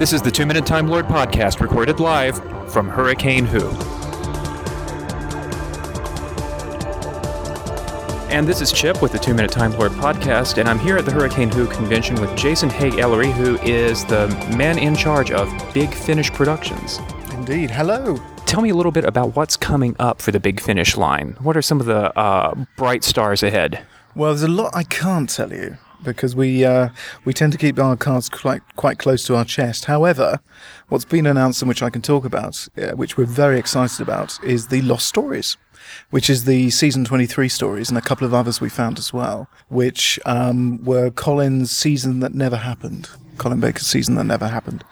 This is the Two Minute Time Lord podcast recorded live from Hurricane Who. And this is Chip with the Two Minute Time Lord podcast, and I'm here at the Hurricane Who convention with Jason Haigh-Ellery, who is the man in charge of Big Finish Productions. Indeed. Hello. Tell me a little bit about what's coming up for the Big Finish line. What are some of the uh, bright stars ahead? Well, there's a lot I can't tell you because we uh, we tend to keep our cards quite quite close to our chest. However, what's been announced and which I can talk about, uh, which we're very excited about, is the Lost Stories, which is the season 23 stories and a couple of others we found as well, which um, were Colin's season that never happened, Colin Baker's season that never happened,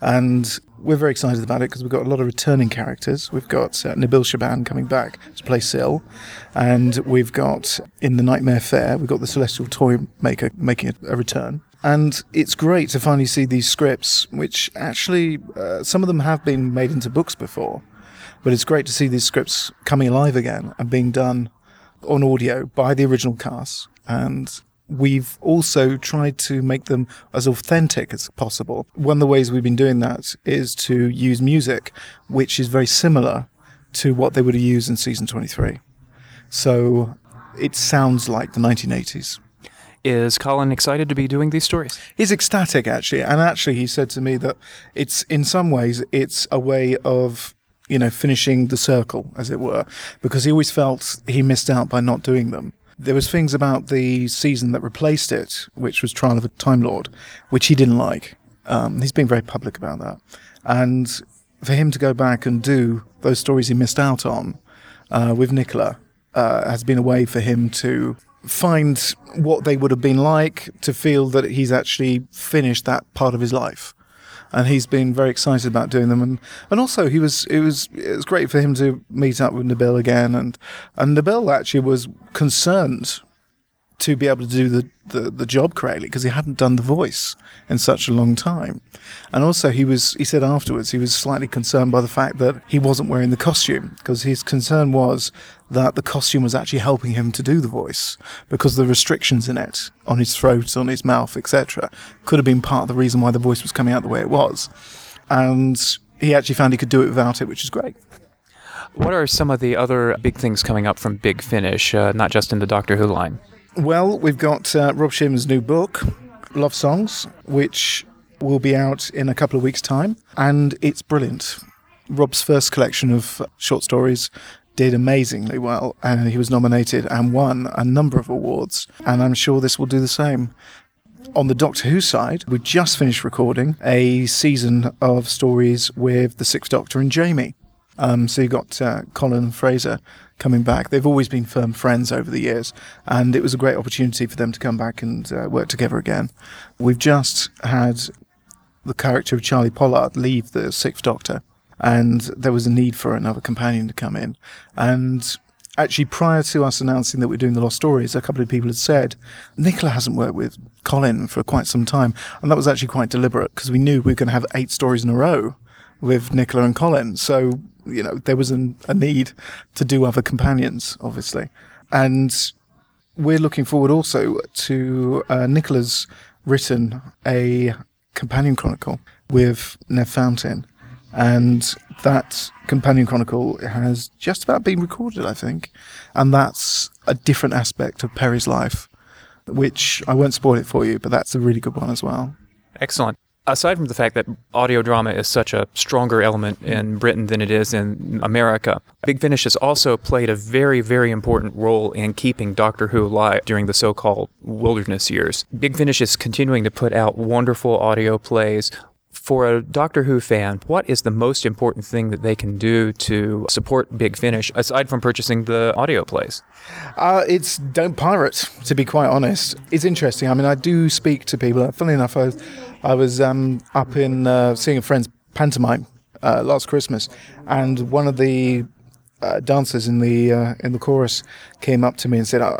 and we're very excited about it because we've got a lot of returning characters. We've got uh, Nabil Shaban coming back to play Sil, and we've got in the Nightmare Fair we've got the Celestial Toy Maker making a, a return. And it's great to finally see these scripts, which actually uh, some of them have been made into books before, but it's great to see these scripts coming alive again and being done on audio by the original cast and we've also tried to make them as authentic as possible. One of the ways we've been doing that is to use music, which is very similar to what they would have used in season 23. So it sounds like the 1980s. Is Colin excited to be doing these stories? He's ecstatic, actually. And actually, he said to me that it's, in some ways, it's a way of you know, finishing the circle, as it were, because he always felt he missed out by not doing them. There was things about the season that replaced it, which was Trial of a Time Lord, which he didn't like. Um, he's been very public about that. And for him to go back and do those stories he missed out on uh, with Nicola uh, has been a way for him to find what they would have been like, to feel that he's actually finished that part of his life and he's been very excited about doing them. And, and also, he was it was it was great for him to meet up with Nabil again, and and Nabil actually was concerned to be able to do the, the, the job correctly because he hadn't done the voice in such a long time. And also he was, he said afterwards, he was slightly concerned by the fact that he wasn't wearing the costume because his concern was that the costume was actually helping him to do the voice because the restrictions in it on his throat, on his mouth, etc., could have been part of the reason why the voice was coming out the way it was. And he actually found he could do it without it, which is great. What are some of the other big things coming up from Big Finish, uh, not just in the Doctor Who line? Well, we've got uh, Rob Shearman's new book, Love Songs, which will be out in a couple of weeks' time, and it's brilliant. Rob's first collection of short stories did amazingly well, and he was nominated and won a number of awards, and I'm sure this will do the same. On the Doctor Who side, we just finished recording a season of stories with the Sixth Doctor and Jamie. Um, so you've got uh, Colin Fraser coming back. They've always been firm friends over the years, and it was a great opportunity for them to come back and uh, work together again. We've just had the character of Charlie Pollard leave the Sixth Doctor, and there was a need for another companion to come in. And actually, prior to us announcing that we're doing the Lost Stories, a couple of people had said Nicola hasn't worked with Colin for quite some time, and that was actually quite deliberate because we knew we were going to have eight stories in a row with Nicola and Colin. So you know, there was an, a need to do other companions, obviously. And we're looking forward also to uh, Nicola's written a companion chronicle with Nev Fountain. And that companion chronicle has just about been recorded, I think. And that's a different aspect of Peri's life, which I won't spoil it for you, but that's a really good one as well. Excellent aside from the fact that audio drama is such a stronger element in Britain than it is in America, Big Finish has also played a very, very important role in keeping Doctor Who alive during the so called wilderness years. Big Finish is continuing to put out wonderful audio plays. For a Doctor Who fan, what is the most important thing that they can do to support Big Finish aside from purchasing the audio plays? Uh, it's don't pirate, to be quite honest. It's interesting. I mean, I do speak to people. Funnily enough, I, I was um, up in uh, seeing a friend's pantomime uh, last Christmas, and one of the uh, dancers in the uh, in the chorus came up to me and said, I,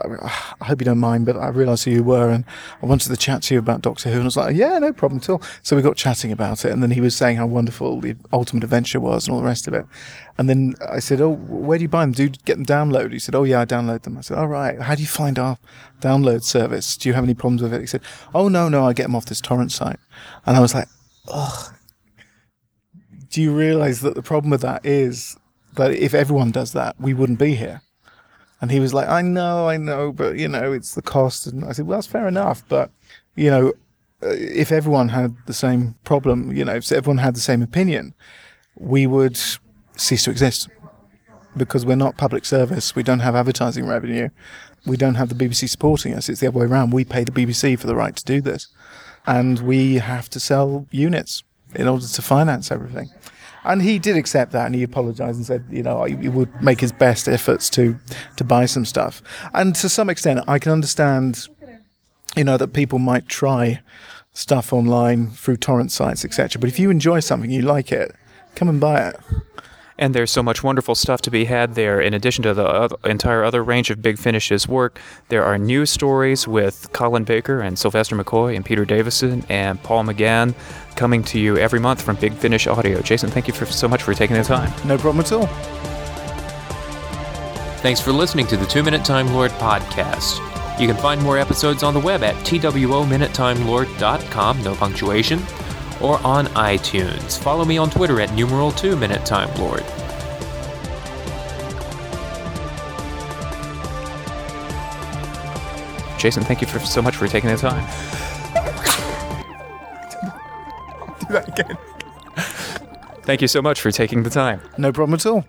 I hope you don't mind, but I realised who you were, and I wanted to chat to you about Doctor Who." And I was like, "Yeah, no problem at all." So we got chatting about it, and then he was saying how wonderful the Ultimate Adventure was and all the rest of it. And then I said, "Oh, where do you buy them? Do you get them downloaded?" He said, "Oh yeah, I download them." I said, "All right. How do you find our download service? Do you have any problems with it?" He said, "Oh no, no, I get them off this torrent site." And I was like, "Oh." do you realize that the problem with that is that if everyone does that, we wouldn't be here? And he was like, I know, I know, but you know, it's the cost. And I said, well, that's fair enough. But, you know, uh, if everyone had the same problem, you know, if everyone had the same opinion, we would cease to exist because we're not public service. We don't have advertising revenue. We don't have the BBC supporting us. It's the other way around. We pay the BBC for the right to do this. And we have to sell units in order to finance everything. And he did accept that and he apologized and said, you know, he would make his best efforts to, to buy some stuff. And to some extent, I can understand, you know, that people might try stuff online through torrent sites, etc. But if you enjoy something, you like it, come and buy it. And there's so much wonderful stuff to be had there. In addition to the other, entire other range of Big Finish's work, there are news stories with Colin Baker and Sylvester McCoy and Peter Davison and Paul McGann coming to you every month from Big Finish Audio. Jason, thank you for, so much for taking the time. No problem at all. Thanks for listening to the Two Minute Time Lord podcast. You can find more episodes on the web at twominutetimelord.com, no punctuation or on iTunes. Follow me on Twitter at numeral 2 Minute Time Lord. Jason, thank you for so much for taking the time. Do that again. Thank you so much for taking the time. No problem at all.